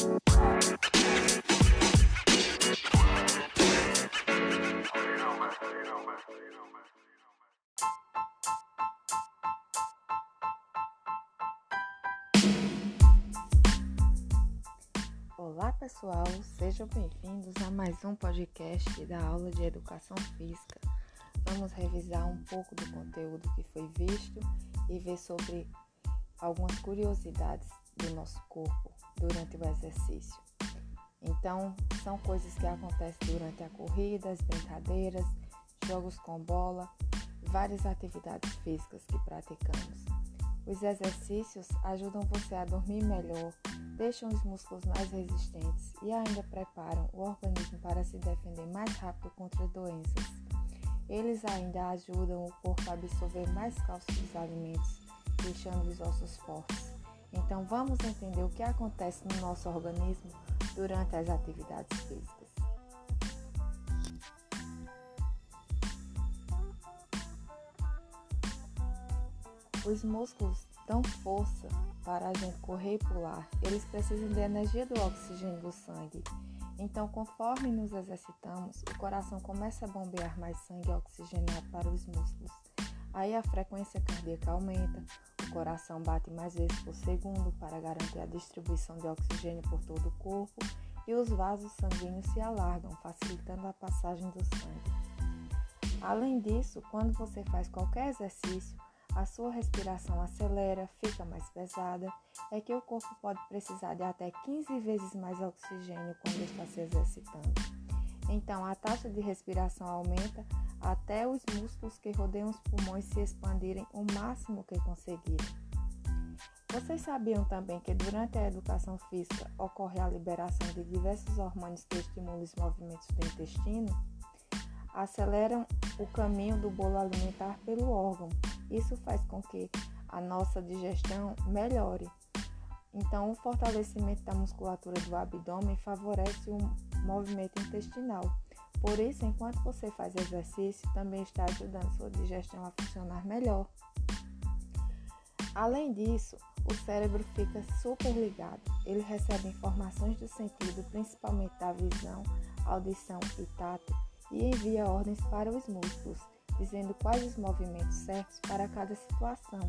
Olá pessoal, sejam bem-vindos a mais um podcast da aula de Educação Física. Vamos revisar um pouco do conteúdo que foi visto e ver sobre algumas curiosidades do nosso corpo durante o exercício. Então, são coisas que acontecem durante a corrida, as brincadeiras, jogos com bola, várias atividades físicas que praticamos. Os exercícios ajudam você a dormir melhor, deixam os músculos mais resistentes e ainda preparam o organismo para se defender mais rápido contra doenças. Eles ainda ajudam o corpo a absorver mais cálcio dos alimentos, deixando os ossos fortes. Então vamos entender o que acontece no nosso organismo durante as atividades físicas. Os músculos dão força para a gente correr e pular. Eles precisam da energia do oxigênio do sangue. Então, conforme nos exercitamos, o coração começa a bombear mais sangue oxigenado para os músculos. Aí a frequência cardíaca aumenta, coração bate mais vezes por segundo para garantir a distribuição de oxigênio por todo o corpo e os vasos sanguíneos se alargam, facilitando a passagem do sangue. Além disso, quando você faz qualquer exercício, a sua respiração acelera, fica mais pesada, é que o corpo pode precisar de até 15 vezes mais oxigênio quando está se exercitando. Então, a taxa de respiração aumenta até os músculos que rodeiam os pulmões se expandirem o máximo que conseguirem. Vocês sabiam também que durante a educação física ocorre a liberação de diversos hormônios que estimulam os movimentos do intestino? Aceleram o caminho do bolo alimentar pelo órgão, isso faz com que a nossa digestão melhore. Então, o fortalecimento da musculatura do abdômen favorece o movimento intestinal. Por isso, enquanto você faz exercício, também está ajudando sua digestão a funcionar melhor. Além disso, o cérebro fica super ligado. Ele recebe informações do sentido, principalmente da visão, audição e tato, e envia ordens para os músculos dizendo quais os movimentos certos para cada situação.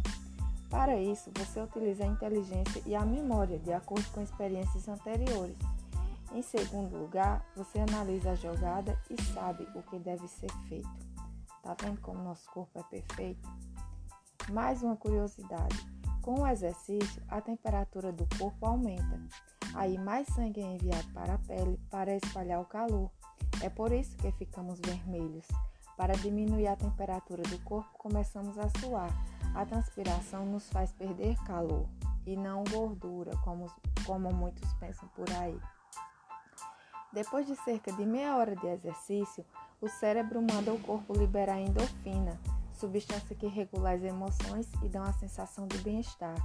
Para isso, você utiliza a inteligência e a memória de acordo com experiências anteriores. Em segundo lugar, você analisa a jogada e sabe o que deve ser feito. Tá vendo como nosso corpo é perfeito? Mais uma curiosidade: com o exercício, a temperatura do corpo aumenta. Aí mais sangue é enviado para a pele para espalhar o calor. É por isso que ficamos vermelhos. Para diminuir a temperatura do corpo, começamos a suar. A transpiração nos faz perder calor e não gordura, como, como muitos pensam por aí. Depois de cerca de meia hora de exercício, o cérebro manda o corpo liberar endorfina, substância que regula as emoções e dá uma sensação de bem-estar.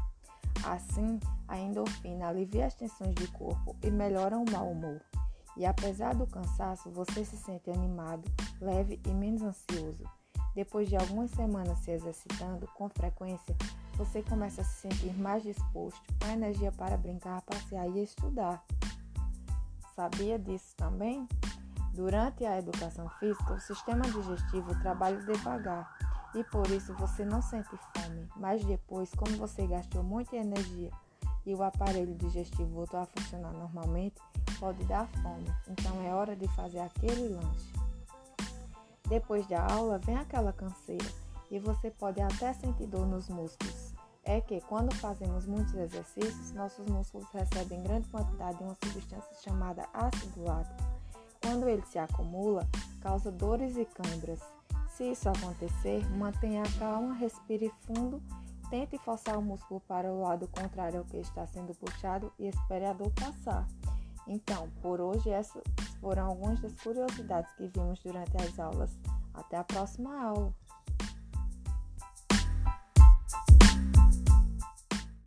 Assim, a endorfina alivia as tensões do corpo e melhora o mau humor. E apesar do cansaço, você se sente animado, leve e menos ansioso. Depois de algumas semanas se exercitando com frequência, você começa a se sentir mais disposto, com energia para brincar, passear e estudar. Sabia disso também? Durante a educação física, o sistema digestivo trabalha devagar e por isso você não sente fome, mas depois, como você gastou muita energia e o aparelho digestivo voltou a funcionar normalmente, pode dar fome, então é hora de fazer aquele lanche. Depois da aula, vem aquela canseira e você pode até sentir dor nos músculos. É que quando fazemos muitos exercícios, nossos músculos recebem grande quantidade de uma substância chamada ácido lático. Quando ele se acumula, causa dores e câimbras. Se isso acontecer, mantenha a calma, respire fundo, tente forçar o músculo para o lado contrário ao que está sendo puxado e espere a dor passar. Então, por hoje, essas foram algumas das curiosidades que vimos durante as aulas. Até a próxima aula!